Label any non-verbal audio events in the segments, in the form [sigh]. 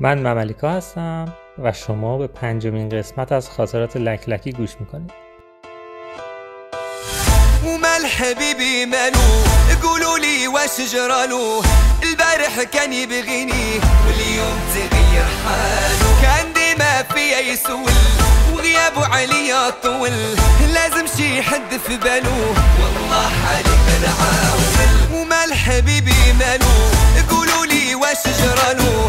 من مملیکا هستم و شما به پنجمین قسمت از خاطرات لکلکی گوش میکنید. ومال حبيبي مالو قولوا لي واش جرالو البارح كان يبغيني واليوم تغير حالو كان ديما فيا يسول وغيابه عليا طول. لازم شي حد في بالو والله حالي بنعاول ومال حبيبي مالو قولوا لي واش جرالو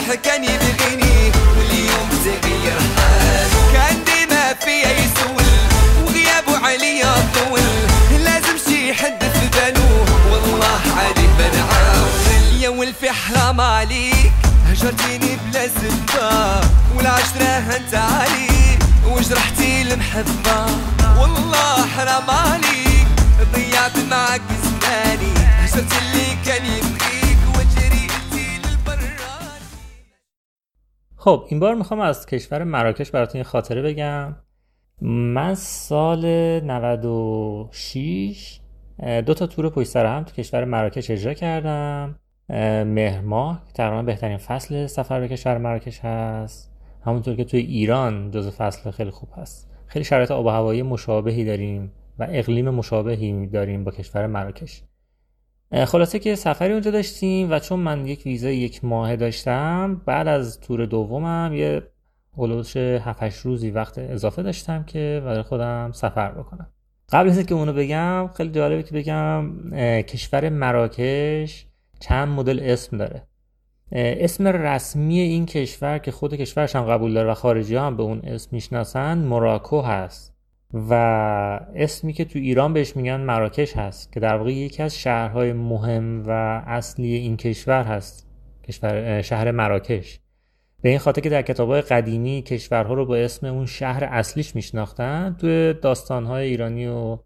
البارح كان يبغيني واليوم تغير. حاله كان ديما فيا يسول وغيابه عليا طول. لازم شي حد في باله. والله علي بنعاول يا ولفي حرام عليك هجرتيني بلا سبة والعشرة هنت علي وجرحتي المحبة. والله حرام عليك. ضيعت معك زماني. هجرت اللي خب این بار می‌خوام از کشور مراکش براتون یه خاطره بگم. من سال 96 دو تا تور پشت سر هم تو کشور مراکش اجرا کردم. مهر ماه تقریبا بهترین فصل سفر به کشور مراکش هست. همونطور که توی ایران جز فصل خیلی خوب هست. خیلی شرایط آب و هوایی مشابهی داریم و اقلیم مشابهی داریم با کشور مراکش. خلاصه که سفری اونجا داشتیم و چون من یک ویزا یک ماه داشتم بعد از تور دومم یه هلوش 7 روزی وقت اضافه داشتم که برای خودم سفر بکنم. قبل از که اونو بگم خیلی جالبه که بگم کشور مراکش چند مدل اسم داره. اسم رسمی این کشور که خود کشورش هم قبول داره و خارجی هم به اون اسم می‌شناسن مراکو هست. و اسمی که تو ایران بهش میگن مراکش هست که در واقع یکی از شهرهای مهم و اصلی این کشور هست کشور شهر مراکش. به این خاطر که در کتابهای قدیمی کشورها رو با اسم اون شهر اصلیش میشناختن تو داستانهای ایرانی و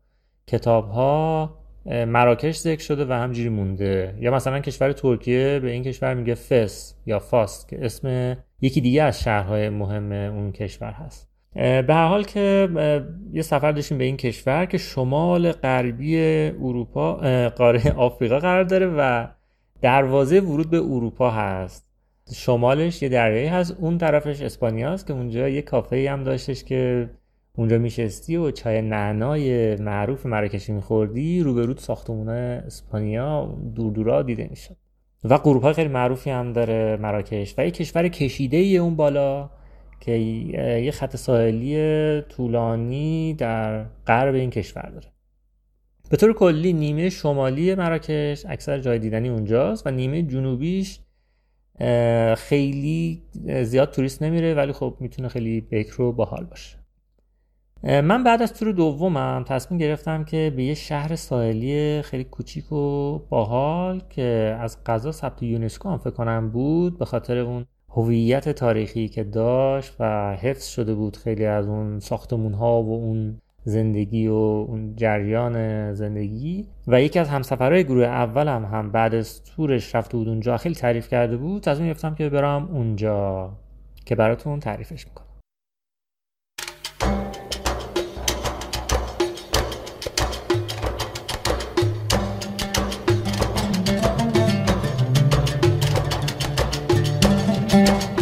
کتابها مراکش ذکر شده و همجوری مونده. یا مثلا کشور ترکیه به این کشور میگه فس یا فاس که اسم یکی دیگه از شهرهای مهم اون کشور هست. به هر حال که یه سفر داشتیم به این کشور که شمال غربی اروپا قاره آفریقا قرار داره و دروازه ورود به اروپا هست. شمالش یه دریایی هست اون طرفش اسپانیاست که اونجا یه کافه هم داشتش که اونجا میشستی و چای نعنای معروف مراکشی میخوردی روبرود ساختمون اسپانیا دور دورا دیده می‌شد. و غروب خیلی معروفی هم داره مراکش و یه کشور کشیده اون بالا. که یه خط ساحلی طولانی در غرب این کشور داره. به طور کلی نیمه شمالی مراکش اکثر جای دیدنی اونجاست و نیمه جنوبیش خیلی زیاد توریست نمیره ولی خب می‌تونه خیلی بکر و باحال باشه. من بعد از تور دومم تصمیم گرفتم که به یه شهر ساحلی خیلی کوچیک و باحال که از قضا ثبت یونسکو هم فکر کنم بود به خاطر اون هویت تاریخی که داشت و حفظ شده بود خیلی از اون ساختمون ها و اون زندگی و اون جریان زندگی. و یکی از همسفرهای گروه اولم هم, هم بعد از تورش رفته بود اونجا خیلی تعریف کرده بود. تصمیم گرفتم که برم اونجا که براتون تعریفش می‌کنم. خب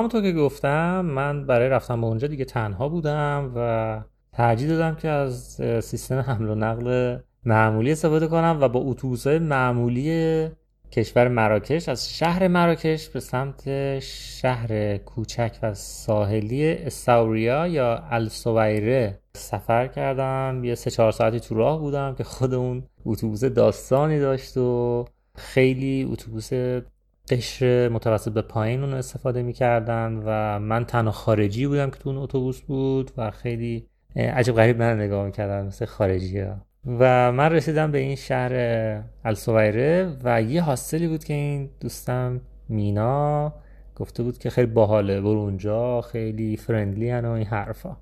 همونطور که گفتم من برای رفتن به اونجا دیگه تنها بودم و ترجیح دادم که از سیستم حمل و نقل معمولی استفاده کنم و با اتوبوس های معمولی کشور مراکش از شهر مراکش به سمت شهر کوچک و ساحلی استوریا یا السویره سفر کردم. یه سه چهار ساعتی تو راه بودم که خود اون اتوبوس داستانی داشت و خیلی اتوبوس قشر متوسط به پایین اون استفاده می‌کردن و من تنها خارجی بودم که تو اون اتوبوس بود و خیلی عجب غریب من نگاه می‌کردن مثل خارجی ها و من رسیدم به این شهر السویره و یه حاصلی بود که این دوستم مینا گفته بود که خیلی باحاله برو اونجا خیلی فرندلی و این حرفا.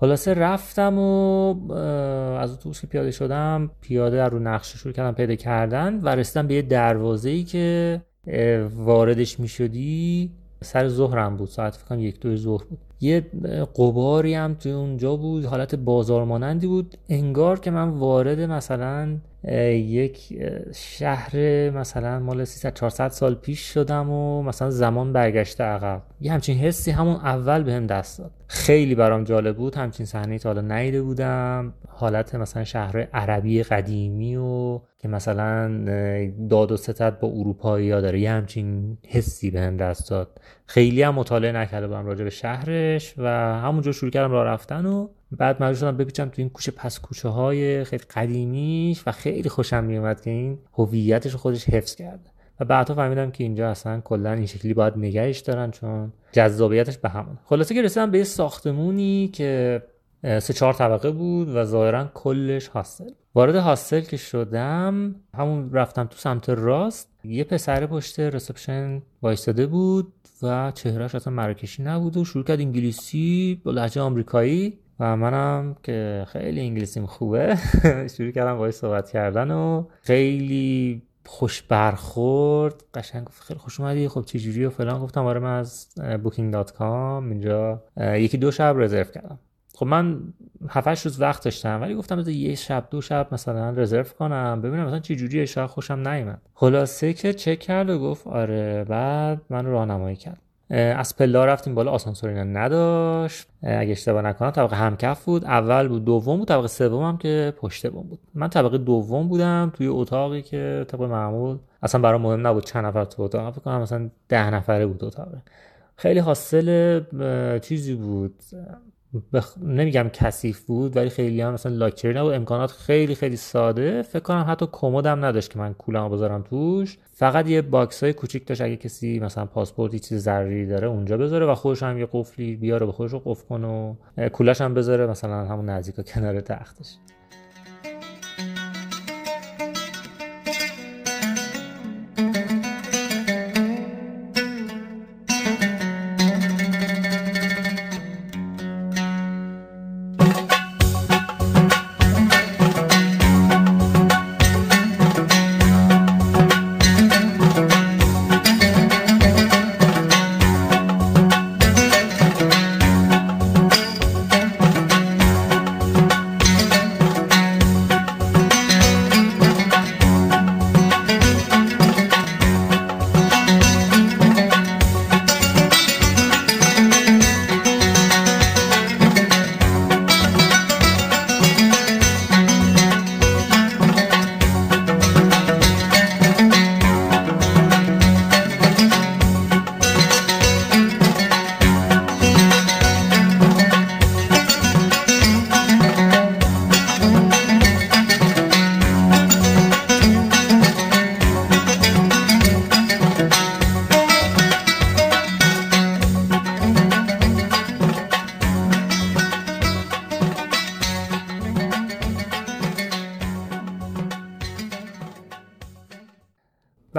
خلاصه رفتم و از اتوبوس که پیاده شدم پیاده رو نقشه شروع کردم پیدا کردن و رسیدم به یه دروازه ای که واردش می شدی سر ظهرم بود. ساعت فکرم یک دو ظهر بود. یه قباری هم توی اونجا بود حالت بازار مانندی بود. انگار که من وارد مثلا یک شهر مثلا مال 300 400 سال پیش شدم و مثلا زمان برگشته عقب. یه همچین حسی همون اول بهم به دست داد. خیلی برام جالب بود. همچین صحنه تا حالا نیده بودم. حالت مثلا شهر عربی قدیمی و که مثلا داد و ستد با اروپایی ها داره. یه همچین حسی بهم به دست داد. خیلی هم مطالعه نکرده بودم راجع به شهرش و همونجا شروع کردم راه رفتن و بعد مجبور شدم بپیچم تو این کوچه. پس کوچه های خیلی قدیمیش و خیلی خوشم میومد که این هویتش خودش حفظ کرده. و بعدا فهمیدم که اینجا اصلا کلا این شکلی باید نگهش دارن چون جذابیتش به همون. خلاصه که رسیدم به یه ساختمونی که سه چهار طبقه بود و ظاهرا کلش هاستل وارد هاستل که شدم همون رفتم تو سمت راست. یه پسر پشت رسپشن وایستاده بود و چهرهش اصلا مراکشی نبود و شروع کرد انگلیسی با لحجه آمریکایی. و منم که خیلی انگلیسیم خوبه [laughs] شروع کردم باید صحبت کردن و خیلی خوش برخورد. قشنگ گفت خیلی خوش اومدی خب چجوری و فلان؟ گفتم آره من از کام اینجا یکی دو شب رزرو کردم. خب من 7 روز وقت داشتم ولی گفتم بذار یه شب دو شب مثلا رزرو کنم ببینم مثلا چه جوریه شاید خوشم نیومد. خلاصه که چک کرد و گفت آره بعد من راهنمایی کرد از پلا رفتیم بالا آسانسور اینا نداشت. اگه اشتباه نکنم طبقه همکف بود. اول بود دوم بود طبقه سوم هم که پشت بوم بود. من طبقه دوم بودم توی اتاقی که طبق معمول اصلا برام مهم نبود چند نفر تو اتاق. فکر کنم مثلا ده نفره بود اتاقه خیلی hostel چیزی بود. بخ... نمیگم کثیف بود ولی خیلی هم مثلا لاکچری نبود. امکانات خیلی خیلی ساده. فکر کنم حتی کمدم نداشت که من کولمو بذارم توش. فقط یه box های کوچیک داشت. اگه کسی مثلا پاسپورتی چیز ضروری داره اونجا بذاره و خودش هم یه قفلی بیاره به خودش رو قفل کنه و کولش هم بذاره مثلا همون نزدیک کنار تختش.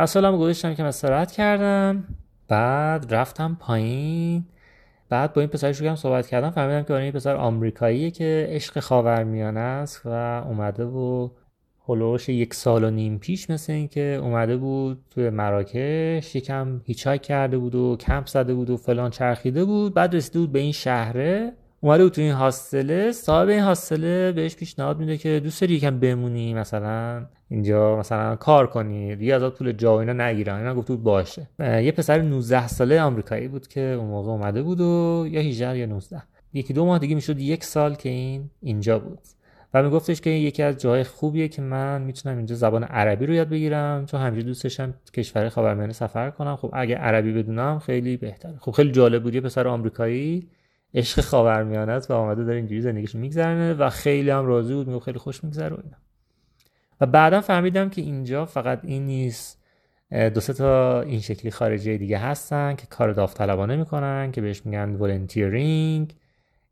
وسایلمو گذاشتم که استراحت کردم. بعد رفتم پایین. بعد با این پسر شروع صحبت کردم فهمیدم که این پسر آمریکاییه که عشق خاورمیانه است و اومده و هلوش یک سال و نیم پیش مثل این که اومده بود توی مراکش یکم هیچای کرده بود و کمپ زده بود و فلان چرخیده بود. بعد رسیده بود به این شهره. اومده تو این هاستله صاحب این هاستله بهش پیشنهاد میده که دوست داری یکم بمونی مثلا اینجا مثلا کار کنی دیگه ازت پول جا اینا نگیرن. اینا گفت باشه. یه پسر 19 ساله آمریکایی بود که اون موقع اومده بود و یا 18 یا 19 یکی دو ماه دیگه می‌شد یک سال که این اینجا بود. و میگفتش که یکی از جاهای خوبیه که من می‌تونم اینجا زبان عربی رو یاد بگیرم چون همیشه دوست داشتم کشور خاورمیانه سفر کنم. خب اگه عربی بدونم خیلی بهتره. خب خیلی جالب بود. یه پسر آمریکایی عشق خاورمیانه است و آمده داره اینجوری زندگیش میگذرنه و خیلی هم راضی بود می‌گفت خیلی خوش میگذره و اینا. و بعدا فهمیدم که اینجا فقط این نیست. دو تا این شکلی خارجی دیگه هستن که کار داوطلبانه می‌کنن که بهش میگن ولنتیرینگ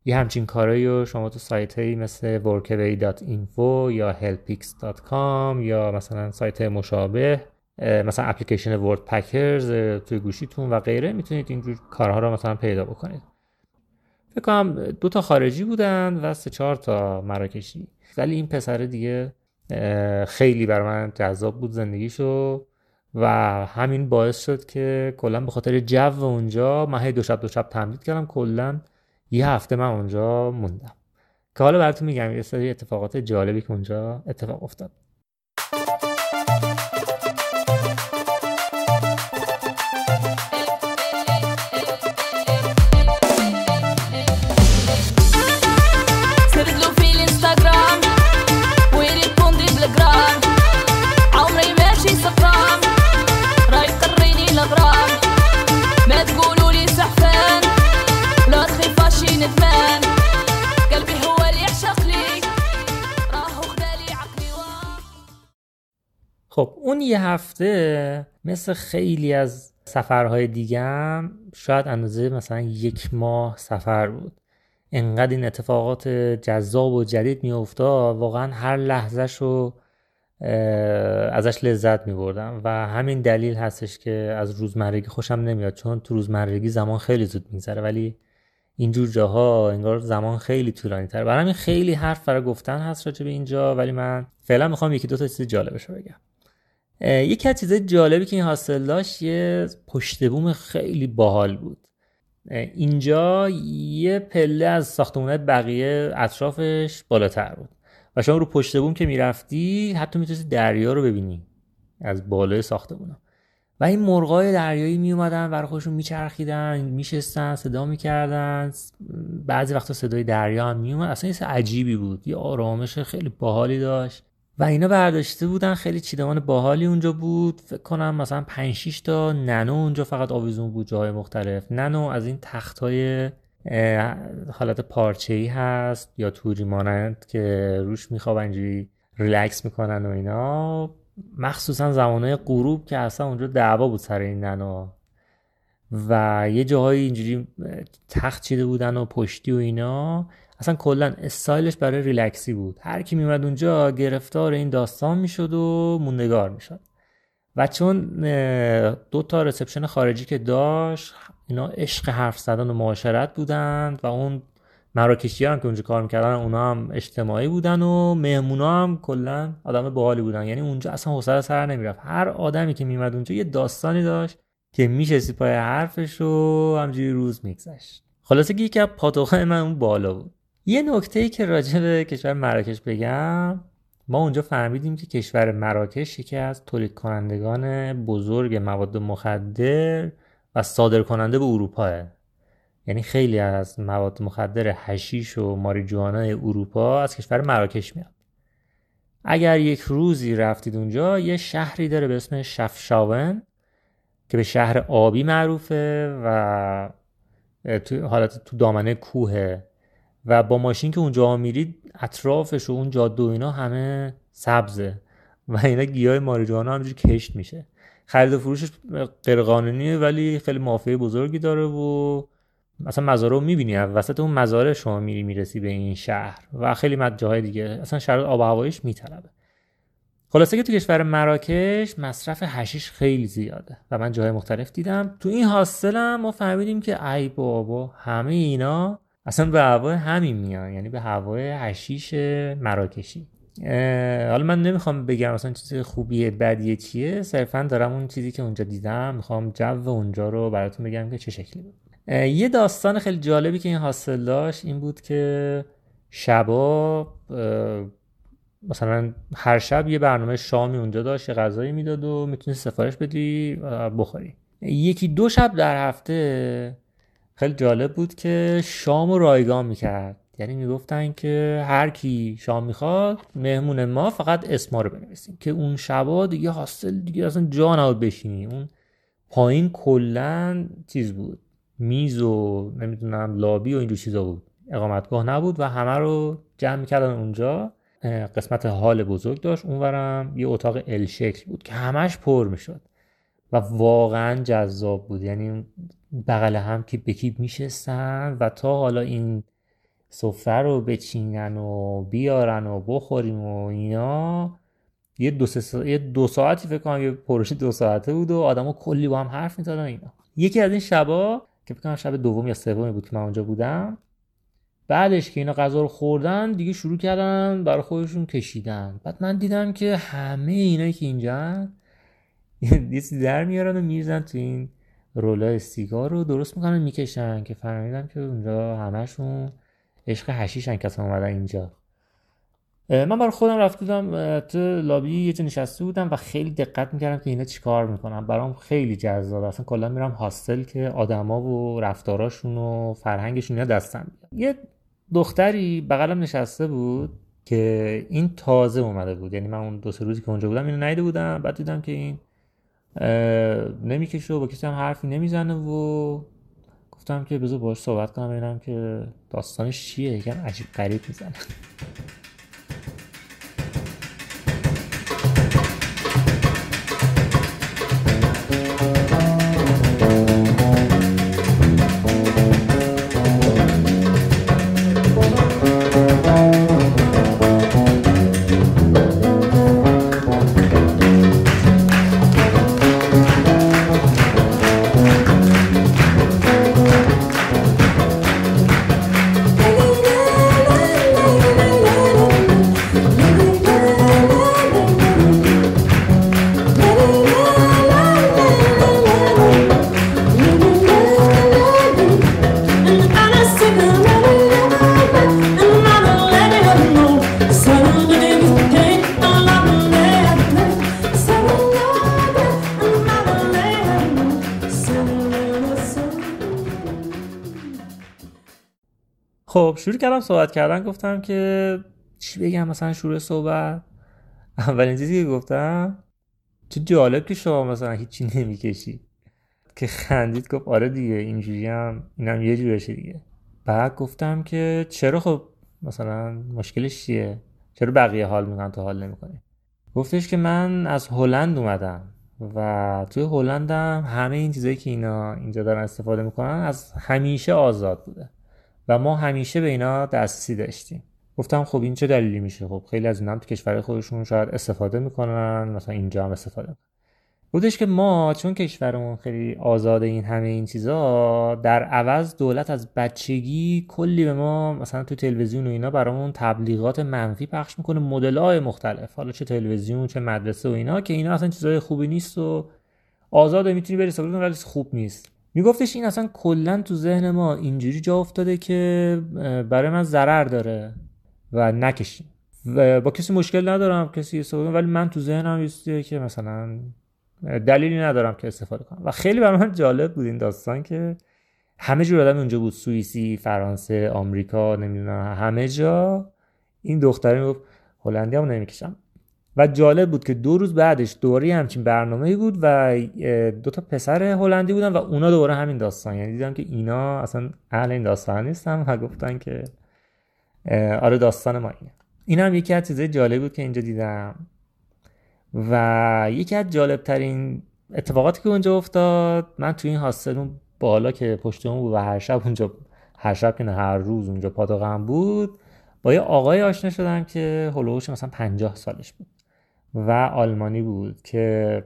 یه همچین کارایی رو شما تو سایت هایی مثل workaway.info یا helpix.com یا مثلا سایت مشابه مثلا اپلیکیشن ورد پکرز توی گوشیتون و غیره می‌تونید اینجور کارها رو مثلا پیدا بکنید. فکر کنم دو تا خارجی بودن و سه چهار تا مراکشی. ولی این پسر دیگه خیلی بر من جذاب بود زندگیشو و همین باعث شد که کلا به خاطر جو اونجا من دو شب دو شب تمدید کردم. کلا یه هفته من اونجا موندم. که حالا براتون میگم یه سری اتفاقات جالبی که اونجا اتفاق افتاد. مثل خیلی از سفرهای دیگم شاید اندازه مثلا یک ماه سفر بود. انقدر این اتفاقات جذاب و جدید میافتاد واقعا هر لحظهش رو ازش لذت می بردم و همین دلیل هستش که از روزمرگی خوشم نمیاد چون تو روزمرگی زمان خیلی زود میگذره ولی اینجور جاها انگار زمان خیلی طولانی تر برای خیلی حرف برای گفتن هست راجع به اینجا ولی من فعلا می‌خوام یکی دو تا چیز جالبش رو بگم. یکی از چیزای جالبی که این حاصل داشت یه پشت خیلی باحال بود. اینجا یه پله از ساختمونه بقیه اطرافش بالاتر بود. و شما رو پشت بوم که می‌رفتی حتی می‌تونستی دریا رو ببینی از بالای ساختمونا. و این مرغای دریایی می اومدن برای خودشون میچرخیدن میشستن صدا می‌کردن. بعضی وقتا صدای دریا هم میومد اصلا یه عجیبی بود. یه آرامش خیلی باحالی داشت. و اینا برداشته بودن خیلی چیدمان باحالی اونجا بود. فکر کنم مثلا 5 6 تا ننو اونجا فقط آویزون بود جاهای مختلف. ننو از این تخت های حالت پارچه ای هست یا توری مانند که روش میخوابن اینجوری ریلکس می‌کنن و اینا. مخصوصا زمانهای غروب که اصلا اونجا دعوا بود سر این ننو و یه جاهایی اینجوری تخت چیده بودن و پشتی و اینا. اصلا کلا استایلش برای ریلکسی بود. هر کی میمد اونجا گرفتار این داستان می‌شد و موندگار می‌شد. و چون دو تا رسپشن خارجی که داشت اینا عشق حرف زدن و معاشرت بودند و اون مراکشی هم که اونجا کار می‌کردن اونا هم اجتماعی بودن و مهمونا هم کلا آدم باحالی بودن. یعنی اونجا اصلا حوصله سر نمی‌رفت. هر آدمی که میمد اونجا یه داستانی داشت که میشستی پای حرفش و همجوری روز میگذشت. خلاصه که یکی از من اون بالا بود. یه نکته ای که راجع به کشور مراکش بگم ما اونجا فهمیدیم که کشور مراکش یکی از تولید کنندگان بزرگ مواد مخدر و صادر کننده به اروپاه. یعنی خیلی از مواد مخدر هشیش و ماریجوانا اروپا از کشور مراکش میاد. اگر یک روزی رفتید اونجا یه شهری داره به اسم شفشاون که به شهر آبی معروفه و تو حالت تو دامنه کوه و با ماشین که اونجا میرید اطرافش و اون جاده و اینا همه سبزه. و اینا گیاه ماریجوانا همینجوری کشت میشه. خرید و فروشش غیرقانونیه ولی خیلی مافیه بزرگی داره و مثلا مزاره رو می‌بینی وسط اون مزاره شما میری می‌رسی به این شهر. و خیلی مد جاهای دیگه اصلا شرایط آب و هوایش میطلبه. خلاصه که تو کشور مراکش مصرف هشیش خیلی زیاده. و من جاهای مختلف دیدم. تو این هاستلم ما فهمیدیم که ای بابا همه اینا اصلا به هوای همین میان یعنی به هوای هشیش مراکشی. حالا من نمی‌خوام بگم اصلا چیز خوبیه بدیه چیه صرفا دارم اون چیزی که اونجا دیدم می‌خوام جو اونجا رو براتون بگم که چه شکلی بود. یه داستان خیلی جالبی که این حاصل داشت این بود که شبا مثلا هر شب یه برنامه شامی اونجا داشت یه غذایی می‌داد و می‌تونی سفارش بدی بخوری. یکی دو شب در هفته خیلی جالب بود که شام و رایگان می‌کرد. یعنی می‌گفتن که هر کی شام می‌خواد مهمون ما فقط اسما رو بنویسیم. که اون شبا دیگه حاصل دیگه اصلا جا نبود بشینی. اون پایین کلا چیز بود. میز و نمی‌دونم لابی و اینجور چیزا بود. اقامتگاه نبود و همه رو جمع می‌کردن اونجا. قسمت حال بزرگ داشت. اونورم یه اتاق ال شکل بود که همش پر می‌شد. و واقعا جذاب بود. یعنی بغل هم که به کیپ میشستن و تا حالا این سفره رو بچینن و بیارن و بخوریم و اینا یه دو, سا... یه دو ساعتی فکر کنم یه پروژه دو ساعته بود و آدما کلی با هم حرف می‌زدن اینا. یکی از این شبا که فکر کنم شب دوم یا سومی بود که من اونجا بودم بعدش که اینا غذا رو خوردن دیگه شروع کردن برای خودشون کشیدن. بعد من دیدم که همه اینایی که اینجا یه چیزی در میارن و میریزن تو این رولا سیگار رو درست می‌کنن می‌کشن که فهمیدم که اونجا همشون عشق هشیشن کسا اومدن اینجا. من برای خودم رفته بودم تو لابی یه جا نشسته بودم و خیلی دقت می‌کردم که اینا چیکار می‌کنن. برام خیلی جذاب اصلا کلا میرم هاستل که آدما و رفتاراشون و فرهنگشون اینا دستم یه دختری بغلم نشسته بود که این تازه اومده بود. یعنی من اون دو سه روزی که اونجا بودم اینو نیده بودم. بعد دیدم که این نمی‌کشه و با کسی هم حرفی نمی‌زنه و گفتم که بذار باش صحبت کنم ببینم که داستانش چیه. یکم عجیب غریب می‌زنه. شروع کردم صحبت کردن گفتم که چی بگم مثلا شروع صحبت. اولین چیزی که گفتم چه جالب که شما مثلا هیچی نمی‌کشی. که خندید گفت آره دیگه اینجوری هم اینم یه جورشه دیگه. بعد گفتم که چرا خب مثلا مشکلش چیه؟ چرا بقیه حال می‌کنن تو حال نمی‌کنی؟ گفتش که من از هلند اومدم و توی هلندم همه این چیزایی که اینا اینجا دارن استفاده می‌کنن از همیشه آزاد بوده. و ما همیشه به اینا دسترسی داشتیم. گفتم خب این چه دلیلی میشه؟ خب خیلی از اینا تو کشور خودشون شاید استفاده می‌کنن مثلا اینجا هم استفاده می‌کنن. بودش که ما چون کشورمون خیلی آزاده این همه این چیزا در عوض دولت از بچگی کلی به ما مثلا تو تلویزیون و اینا برامون تبلیغات منفی پخش می‌کنه مدل های مختلف. حالا چه تلویزیون چه مدرسه و اینا که اینا اصلا چیزای خوبی نیست و آزاده می‌تونی بری کنی ولی خوب نیست. میگفتش این اصلا کلا تو ذهن ما اینجوری جا افتاده که برای من ضرر داره و نکشیم. و با کسی مشکل ندارم کسی استفاده ولی من تو ذهنم یه که مثلا دلیلی ندارم که استفاده کنم. و خیلی برای من جالب بود این داستان که همه جور آدم اونجا بود. سوئیسی فرانسه آمریکا نمی‌دونم همه جا. این دختری گفت هلندی هم نمی‌کشم. و جالب بود که دو روز بعدش دوره همچین برنامه بود و دو تا پسر هلندی بودن و اونا دوره همین داستان. یعنی دیدم که اینا اصلا اهل این داستان نیستن و گفتن که آره داستان ما اینه. این هم یکی از چیزای جالب بود که اینجا دیدم. و یکی از جالب ترین اتفاقاتی که اونجا افتاد من توی این هاستل بالا که پشتمون بود و هر شب اونجا هر شب که نه هر روز اونجا پاتاقم بود با یه آقای آشنا شدم که هلوش مثلا پنجاه سالش بود. و آلمانی بود که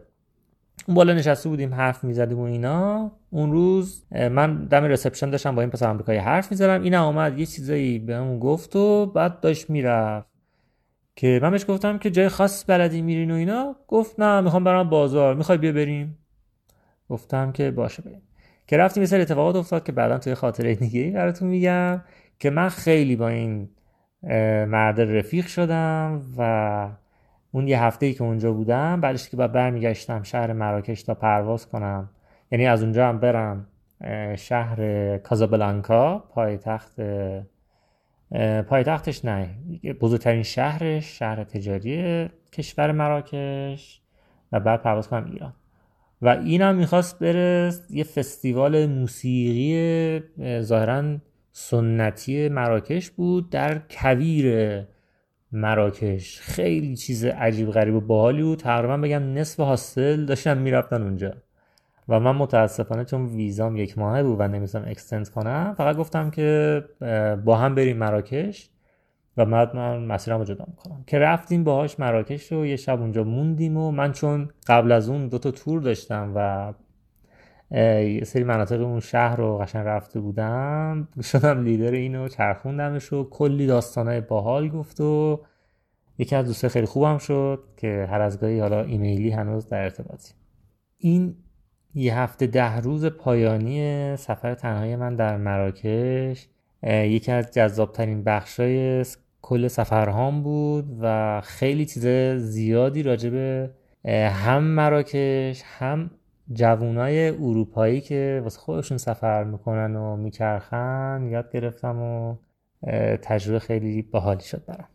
اون بالا نشسته بودیم حرف می‌زدیم و اینا. اون روز من دم رسپشن داشتم با این پسر آمریکایی حرف می‌زدم. این اومد یه چیزایی بهمون گفت و بعد داشت می‌رفت. که من بهش گفتم که جای خاص بلدی میرین و اینا. گفت نه می‌خوام برم بازار. می‌خوای بیا بریم؟ گفتم که باشه بریم. که رفتیم یه سری اتفاقات افتاد که بعدا توی خاطره دیگه براتون میگم. که من خیلی با این مرد رفیق شدم و اون یه هفته ای که اونجا بودم بعدش که بعد برمیگشتم شهر مراکش تا پرواز کنم. یعنی از اونجا هم برم شهر کازابلانکا پایتخت پایتختش نه بزرگترین شهرش شهر تجاری کشور مراکش و بعد پرواز کنم ایران. و اینم می‌خواست بره یه فستیوال موسیقی ظاهرا سنتی مراکش بود در کویر مراکش. خیلی چیز عجیب غریب و باحالی بود. تقریبا بگم نصف هاستل داشتن می‌رفتن اونجا. و من متاسفانه چون ویزام یک ماهه بود و نمیستم اکستند کنم فقط گفتم که با هم بریم مراکش و بعد من مسیرم رو جدا می‌کنم. که رفتیم باهاش مراکش رو یه شب اونجا موندیم و من چون قبل از اون دوتا تور داشتم و یه سری مناطق اون شهر رو قشن رفته بودم. شدم لیدر اینو چرخوندمش و کلی داستانای باحال گفت و یکی از دوستای خیلی خوبم شد که هر از گاهی حالا ایمیلی هنوز در ارتباطی این یه هفته ده روز پایانی سفر تنهایی من در مراکش. یکی از جذابترین بخشای کل سفرهام بود و خیلی چیز زیادی راجب هم مراکش هم جوونای اروپایی که واسه خودشون سفر می‌کنن و میچرخن یاد گرفتم و تجربه خیلی باحالی شد برام.